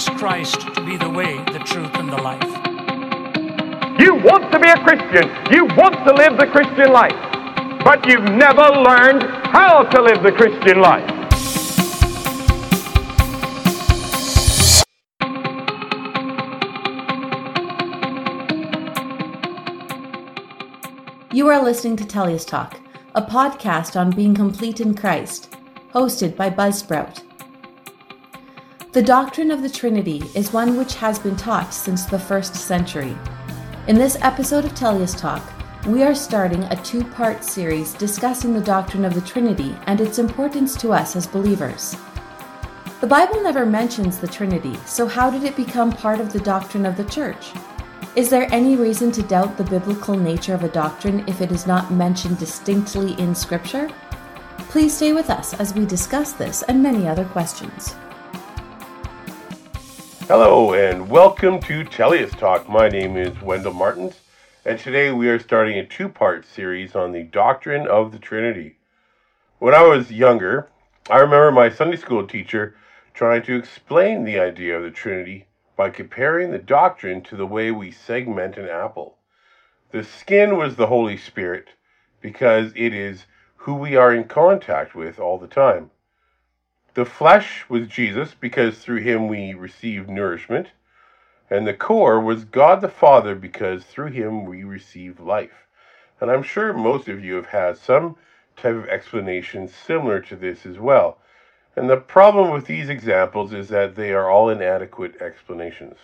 Jesus Christ to be the way, the truth, and the life? You want to be a Christian. You want to live the Christian life. But you've never learned how to live the Christian life. You are listening to Teleios Talk, a podcast on being complete in Christ, hosted by Buzzsprout. The doctrine of the Trinity is one which has been taught since the first century. In this episode of Teleios Talk, we are starting a two part series discussing the doctrine of the Trinity and its importance to us as believers. The Bible never mentions the Trinity, so how did it become part of the doctrine of the Church? Is there any reason to doubt the biblical nature of a doctrine if it is not mentioned distinctly in Scripture? Please stay with us as we discuss this and many other questions. Hello and welcome to Teleios Talk. My name is Wendell Martins, and today we are starting a two part series on the doctrine of the Trinity. When I was younger, I remember my Sunday school teacher trying to explain the idea of the Trinity by comparing the doctrine to the way we segment an apple. The skin was the Holy Spirit because it is who we are in contact with all the time. The flesh was Jesus because through him we receive nourishment. And the core was God the Father because through him we receive life. And I'm sure most of you have had some type of explanation similar to this as well. And the problem with these examples is that they are all inadequate explanations.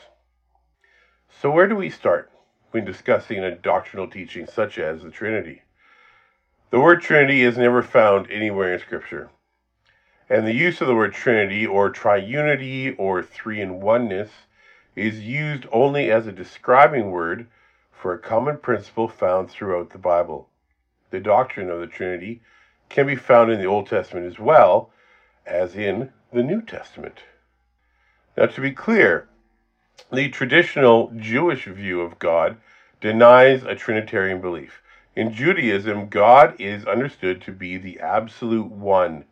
So, where do we start when discussing a doctrinal teaching such as the Trinity? The word Trinity is never found anywhere in Scripture. And the use of the word Trinity or triunity or three in oneness is used only as a describing word for a common principle found throughout the Bible. The doctrine of the Trinity can be found in the Old Testament as well as in the New Testament. Now, to be clear, the traditional Jewish view of God denies a Trinitarian belief. In Judaism, God is understood to be the absolute one,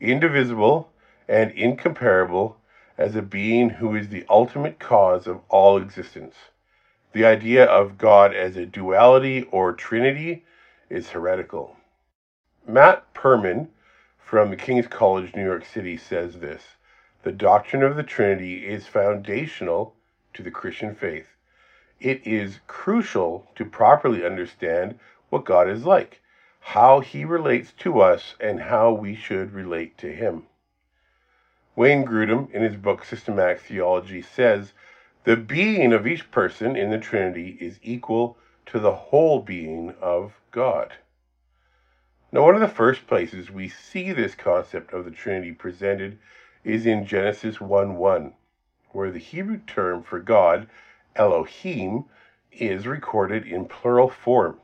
indivisible and incomparable as a being who is the ultimate cause of all existence. The idea of God as a duality or trinity is heretical. Matt Perman from King's College, New York City, says this The doctrine of the Trinity is foundational to the Christian faith. It is crucial to properly understand what God is like, how he relates to us, and how we should relate to him. Wayne Grudem, in his book Systematic Theology, says the being of each person in the Trinity is equal to the whole being of God. Now, one of the first places we see this concept of the Trinity presented is in Genesis 1 1, where the Hebrew term for God, Elohim, is recorded in plural form.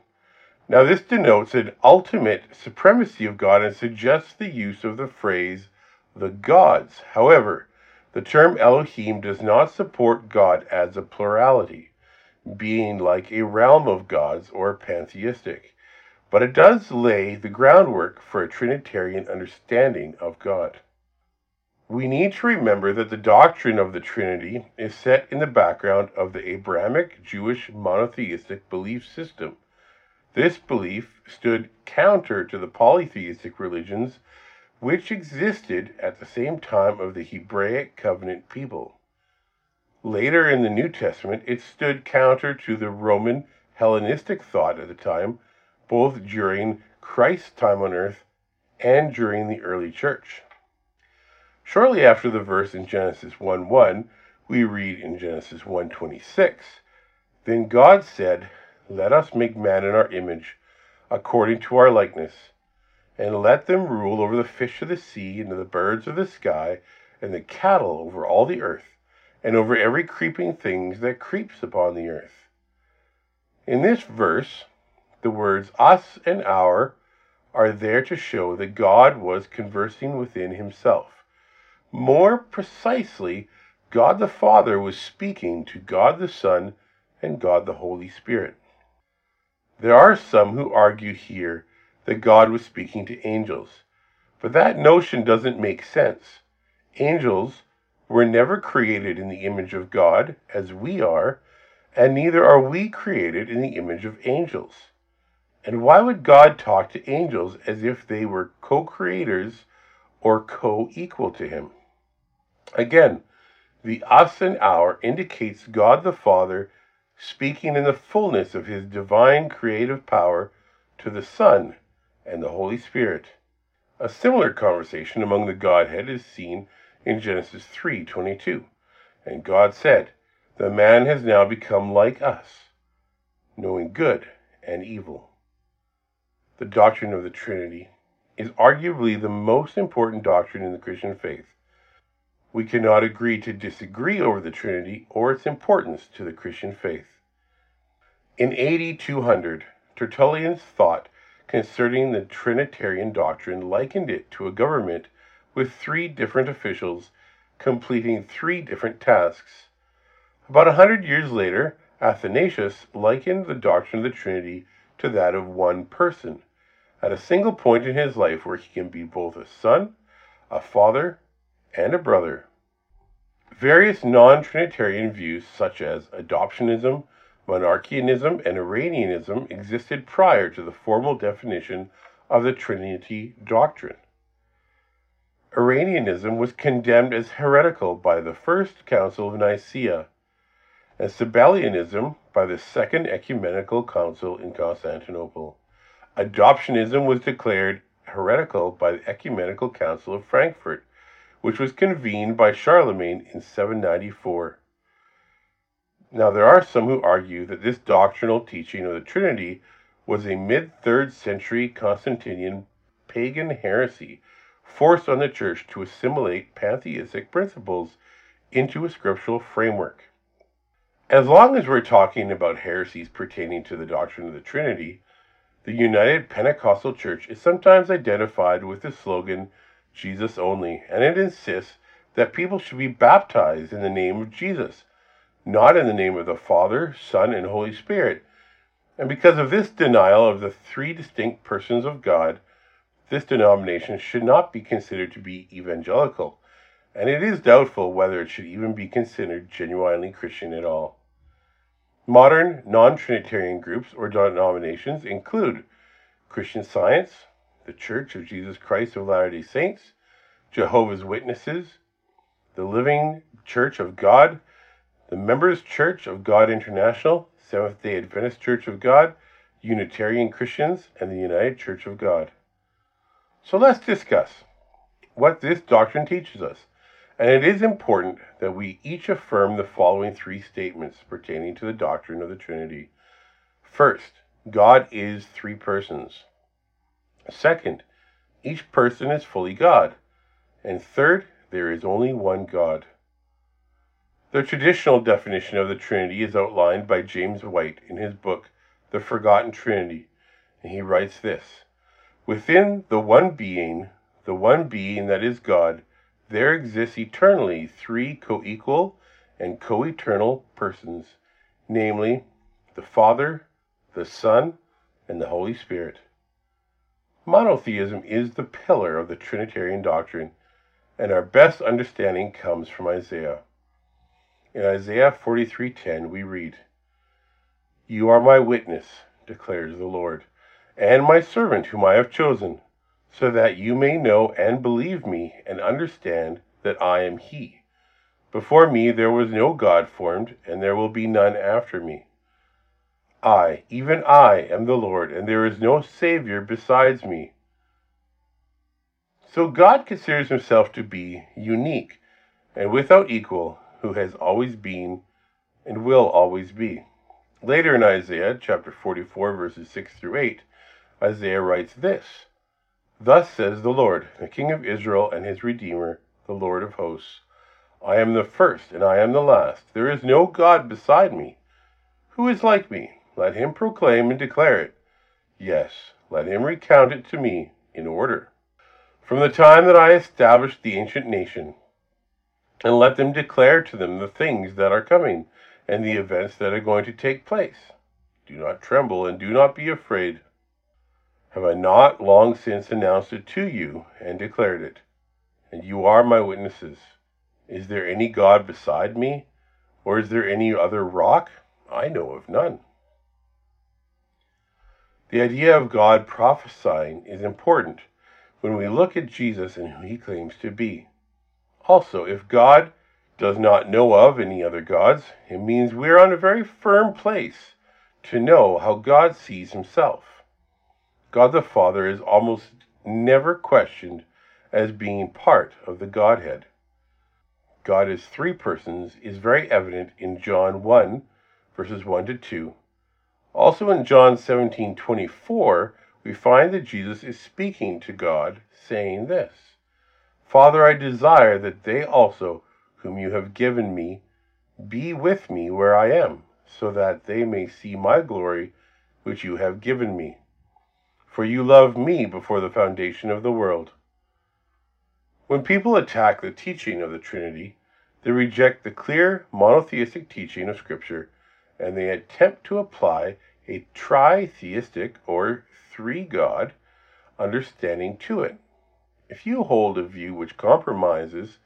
Now, this denotes an ultimate supremacy of God and suggests the use of the phrase the gods. However, the term Elohim does not support God as a plurality, being like a realm of gods or pantheistic but it does lay the groundwork for a Trinitarian understanding of God. We need to remember that the doctrine of the Trinity is set in the background of the Abrahamic Jewish monotheistic belief system. This belief stood counter to the polytheistic religions which existed at the same time of the Hebraic covenant people. Later in the New Testament, it stood counter to the Roman Hellenistic thought at the time both during Christ's time on earth and during the early church. Shortly after the verse in Genesis 1 1, we read in Genesis 1:26, Then God said, Let us make man in our image, according to our likeness, and let them rule over the fish of the sea, and the birds of the sky, and the cattle over all the earth, and over every creeping thing that creeps upon the earth. In this verse, the words us and our are there to show that God was conversing within himself. More precisely, God the Father was speaking to God the Son and God the Holy Spirit. There are some who argue here that God was speaking to angels. But that notion doesn't make sense. Angels were never created in the image of God as we are, and neither are we created in the image of angels. And why would God talk to angels as if they were co creators or co equal to Him? Again, the us and our indicates God the Father speaking in the fullness of His divine creative power to the Son and the Holy Spirit. A similar conversation among the Godhead is seen in Genesis 3:22. And God said, "The man has now become like us, knowing good and evil." The doctrine of the Trinity is arguably the most important doctrine in the Christian faith. We cannot agree to disagree over the Trinity or its importance to the Christian faith. In AD 200, Tertullian's thought concerning the Trinitarian doctrine likened it to a government with three different officials completing three different tasks. About a hundred years later, Athanasius likened the doctrine of the Trinity to that of one person, at a single point in his life where he can be both a son, a father, and a brother. Various non Trinitarian views, such as adoptionism, monarchianism, and Arianism, existed prior to the formal definition of the Trinity doctrine. Arianism was condemned as heretical by the First Council of Nicaea, and Sabellianism by the Second Ecumenical Council in Constantinople. Adoptionism was declared heretical by the Ecumenical Council of Frankfurt, which was convened by Charlemagne in 794. Now, there are some who argue that this doctrinal teaching of the Trinity was a mid third century Constantinian pagan heresy forced on the church to assimilate pantheistic principles into a scriptural framework. As long as we're talking about heresies pertaining to the doctrine of the Trinity, the United Pentecostal Church is sometimes identified with the slogan Jesus only, and it insists that people should be baptized in the name of Jesus, not in the name of the Father, Son, and Holy Spirit. And because of this denial of the three distinct persons of God, this denomination should not be considered to be evangelical, and it is doubtful whether it should even be considered genuinely Christian at all. Modern non Trinitarian groups or denominations include Christian Science, the Church of Jesus Christ of Latter day Saints, Jehovah's Witnesses, the Living Church of God, the Members Church of God International, Seventh day Adventist Church of God, Unitarian Christians, and the United Church of God. So let's discuss what this doctrine teaches us. And it is important that we each affirm the following three statements pertaining to the doctrine of the Trinity. First, God is three persons. Second, each person is fully God. And third, there is only one God. The traditional definition of the Trinity is outlined by James White in his book, The Forgotten Trinity, and he writes this Within the one being, the one being that is God, there exists eternally three co equal and co eternal persons, namely, the Father, the Son, and the Holy Spirit. Monotheism is the pillar of the Trinitarian doctrine, and our best understanding comes from Isaiah. In Isaiah 43:10 we read, "You are my witness," declares the Lord, "and my servant whom I have chosen, so that you may know and believe me and understand that I am he. Before me there was no God formed, and there will be none after me. I, even I, am the Lord, and there is no Savior besides me. So God considers himself to be unique and without equal, who has always been and will always be. Later in Isaiah chapter 44, verses 6 through 8, Isaiah writes this Thus says the Lord, the King of Israel and his Redeemer, the Lord of hosts I am the first and I am the last. There is no God beside me. Who is like me? Let him proclaim and declare it. Yes, let him recount it to me in order. From the time that I established the ancient nation, and let them declare to them the things that are coming, and the events that are going to take place. Do not tremble and do not be afraid. Have I not long since announced it to you and declared it? And you are my witnesses. Is there any God beside me? Or is there any other rock? I know of none. The idea of God prophesying is important when we look at Jesus and who he claims to be. Also, if God does not know of any other gods, it means we are on a very firm place to know how God sees himself. God the Father is almost never questioned as being part of the Godhead. God as three persons is very evident in John 1, verses 1 to 2. Also in John 17:24, we find that Jesus is speaking to God, saying this: Father, I desire that they also, whom you have given me, be with me where I am, so that they may see my glory which you have given me. For you loved me before the foundation of the world. When people attack the teaching of the Trinity, they reject the clear monotheistic teaching of Scripture and they attempt to apply a tritheistic or three God understanding to it. If you hold a view which compromises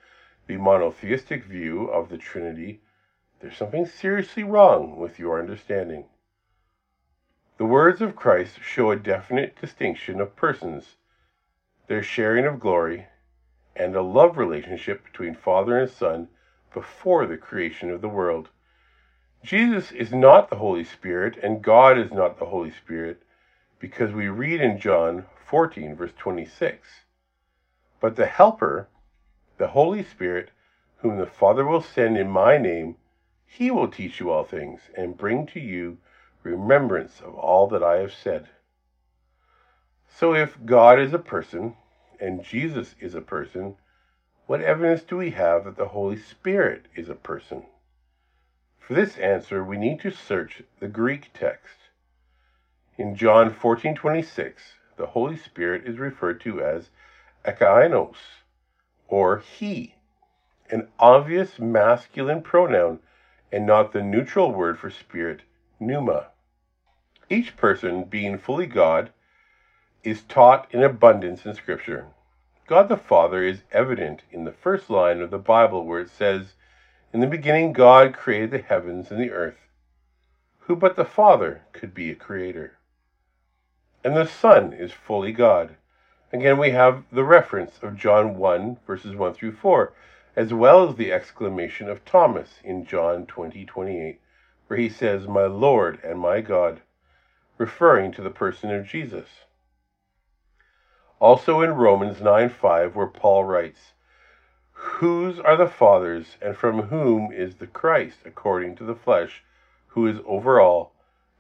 the monotheistic view of the Trinity, there's something seriously wrong with your understanding. The words of Christ show a definite distinction of persons, their sharing of glory, and a love relationship between Father and Son before the creation of the world. Jesus is not the Holy Spirit, and God is not the Holy Spirit, because we read in John 14, verse 26. But the Helper, the Holy Spirit, whom the Father will send in my name, he will teach you all things, and bring to you remembrance of all that I have said. So if God is a person, and Jesus is a person, what evidence do we have that the Holy Spirit is a person? For this answer, we need to search the Greek text. In John 14:26, the Holy Spirit is referred to as ekeinos, or he, an obvious masculine pronoun and not the neutral word for spirit, pneuma. Each person, being fully God, is taught in abundance in Scripture. God the Father is evident in the first line of the Bible where it says, In the beginning God created the heavens and the earth. Who but the Father could be a creator? And the Son is fully God. Again, we have the reference of John 1, verses 1 through 4, as well as the exclamation of Thomas in John 20, 28, where he says, My Lord and my God, referring to the person of Jesus. Also in Romans 9 5, where Paul writes, Whose are the fathers, and from whom is the Christ according to the flesh, who is over all,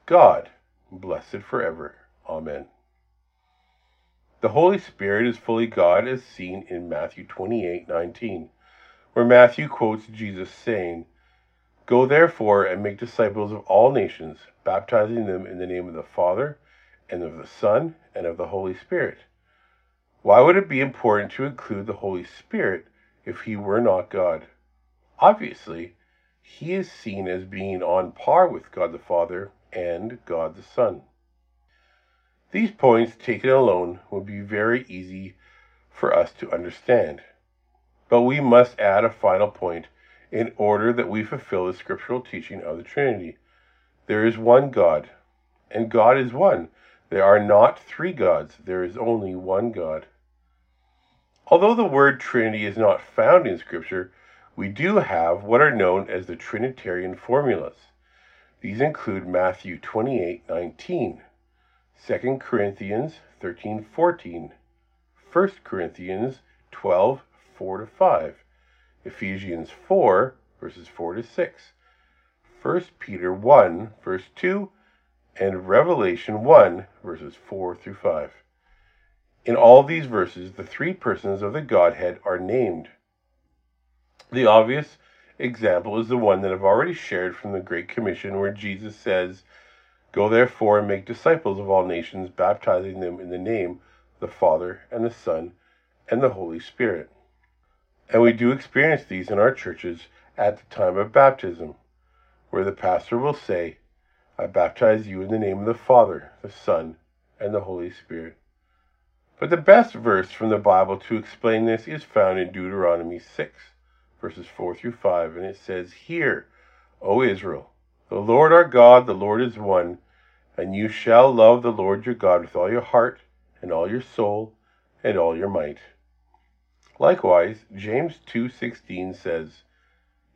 God, blessed forever. Amen. The Holy Spirit is fully God as seen in Matthew 28 19, where Matthew quotes Jesus saying, Go therefore and make disciples of all nations, baptizing them in the name of the Father, and of the Son, and of the Holy Spirit why would it be important to include the Holy Spirit if he were not God? Obviously, he is seen as being on par with God the Father and God the Son. These points taken alone would be very easy for us to understand. But we must add a final point in order that we fulfill the scriptural teaching of the Trinity. There is one God, and God is one. There are not three gods, there is only one God. Although the word Trinity is not found in Scripture, we do have what are known as the Trinitarian formulas. These include Matthew 28:19, 2 Corinthians 13:14, 1 Corinthians 12:4 5, Ephesians 4 verses 4 to 6, 1 Peter 1 verse 2, and Revelation 1 verses 4 through 5. In all these verses, the three persons of the Godhead are named. The obvious example is the one that I've already shared from the Great Commission, where Jesus says, Go therefore and make disciples of all nations, baptizing them in the name of the Father and the Son and the Holy Spirit. And we do experience these in our churches at the time of baptism, where the pastor will say, I baptize you in the name of the Father, the Son, and the Holy Spirit. But the best verse from the Bible to explain this is found in Deuteronomy 6, verses 4 through 5, and it says, Hear, O Israel, the Lord our God, the Lord is one, and you shall love the Lord your God with all your heart, and all your soul, and all your might. Likewise, James 2:16 says,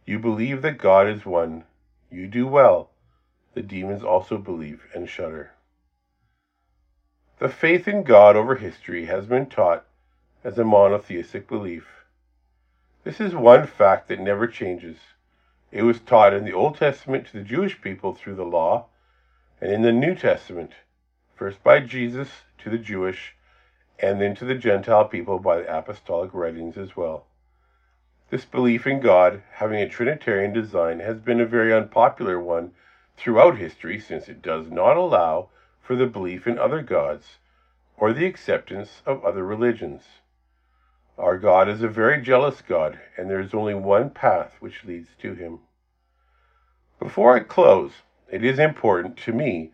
"You believe that God is one. You do well. The demons also believe and shudder." The faith in God over history has been taught as a monotheistic belief. This is one fact that never changes. It was taught in the Old Testament to the Jewish people through the law, and in the New Testament, first by Jesus to the Jewish, and then to the Gentile people by the apostolic writings as well. This belief in God, having a Trinitarian design, has been a very unpopular one throughout history since it does not allow for the belief in other gods or the acceptance of other religions. Our God is a very jealous God, and there is only one path which leads to him. Before I close, it is important to me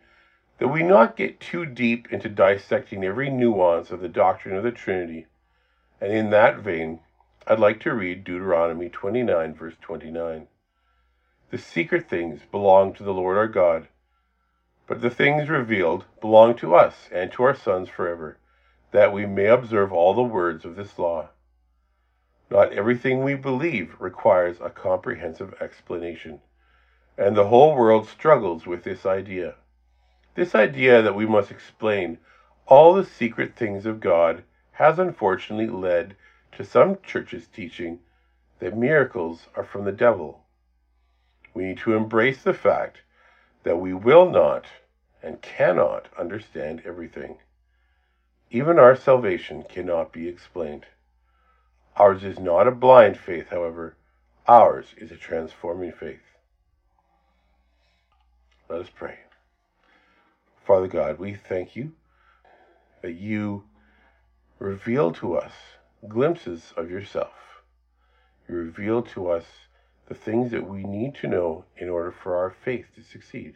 that we not get too deep into dissecting every nuance of the doctrine of the Trinity, and in that vein, I'd like to read Deuteronomy 29, verse 29. The secret things belong to the Lord our God but the things revealed belong to us and to our sons forever, that we may observe all the words of this law. Not everything we believe requires a comprehensive explanation, and the whole world struggles with this idea. This idea that we must explain all the secret things of God has unfortunately led to some churches teaching that miracles are from the devil. We need to embrace the fact that we will not and cannot understand everything. Even our salvation cannot be explained. Ours is not a blind faith, however, ours is a transforming faith. Let us pray. Father God, we thank you that you reveal to us glimpses of yourself. You reveal to us the things that we need to know in order for our faith to succeed.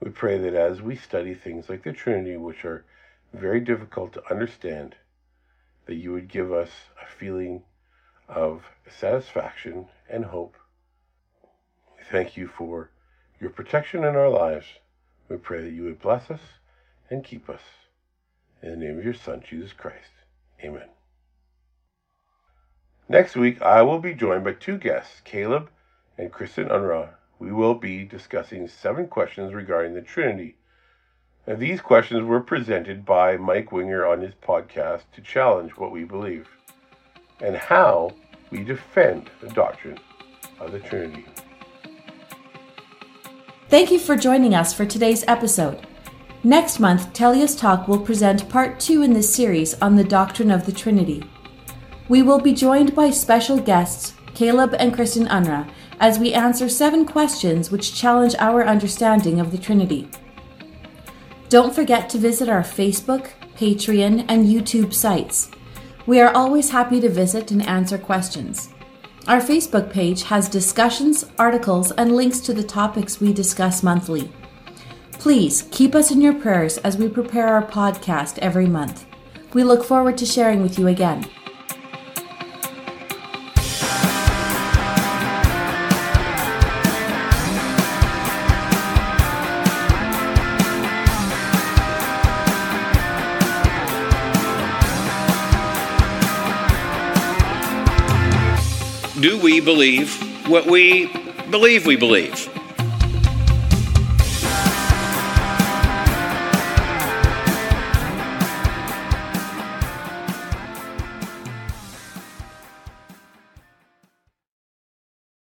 We pray that as we study things like the Trinity, which are very difficult to understand, that you would give us a feeling of satisfaction and hope. We thank you for your protection in our lives. We pray that you would bless us and keep us. In the name of your Son, Jesus Christ. Amen. Next week, I will be joined by two guests, Caleb and Kristen Unruh. We will be discussing seven questions regarding the Trinity. And these questions were presented by Mike Winger on his podcast to challenge what we believe and how we defend the doctrine of the Trinity. Thank you for joining us for today's episode. Next month, Teleios Talk will present part two in this series on the doctrine of the Trinity. We will be joined by special guests, Caleb and Kristen Unruh, as we answer seven questions which challenge our understanding of the Trinity. Don't forget to visit our Facebook, Patreon, and YouTube sites. We are always happy to visit and answer questions. Our Facebook page has discussions, articles, and links to the topics we discuss monthly. Please keep us in your prayers as we prepare our podcast every month. We look forward to sharing with you again. Do we believe what we believe we believe?